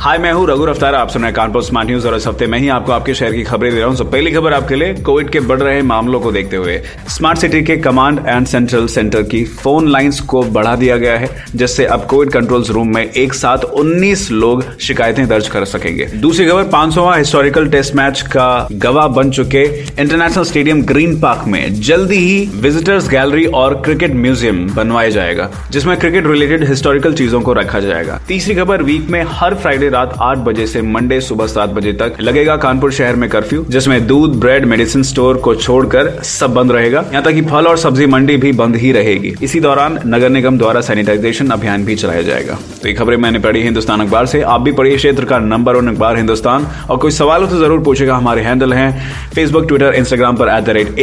hi मैं हूँ रघु अफ्तार आप सुन रहे कानपुर स्मार्ट न्यूज़ और इस हफ़्ते में ही आपको आपके शहर की खबरें दे रहा हूँ। तो पहली खबर आपके लिए कोविड के बढ़ रहे मामलों को देखते हुए। स्मार्ट सिटी के कमांड एंड सेंट्रल सेंटर की फ़ोन लाइंस को बढ़ा दिया गया है, जिससे अब कोविड कंट्रोल रूम में एक साथ 19 लोग शिकायतें दर्ज कर सकेंगे। दूसरी खबर, पांचवा हिस्टोरिकल टेस्ट मैच का गवाह बन चुके इंटरनेशनल स्टेडियम ग्रीन पार्क में। जल्दी ही विजिटर्स गैलरी और क्रिकेट म्यूज़ियम बनवाया जाएगा, जिसमें क्रिकेट रिलेटेड हिस्टोरिकल चीज़ों को रखा जाएगा। तीसरी खबर वीक में हर फ्राइडे रात आठ बजे से मंडे सुबह सात बजे तक लगेगा कानपुर शहर में कर्फ्यू जिसमें दूध ब्रेड मेडिसिन स्टोर को छोड़कर सब बंद रहेगा। यहाँ तक कि फल और सब्ज़ी मंडी भी बंद ही रहेगी। इसी दौरान नगर निगम द्वारा सैनिटाइजेशन अभियान भी चलाया जाएगा। तो ये खबरें मैंने पढ़ी हिंदुस्तान अखबार से। आप भी पढ़िए क्षेत्र का नंबर वन अखबार हिंदुस्तान। और कोई सवाल हो तो ज़रूर पूछेगा। हमारे हैंडल हैं फेसबुक ट्विटर इंस्टाग्राम पर एट द रेट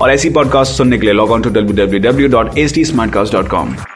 और ऐसी पॉडकास्ट सुनने के लिए log on to W W W dot T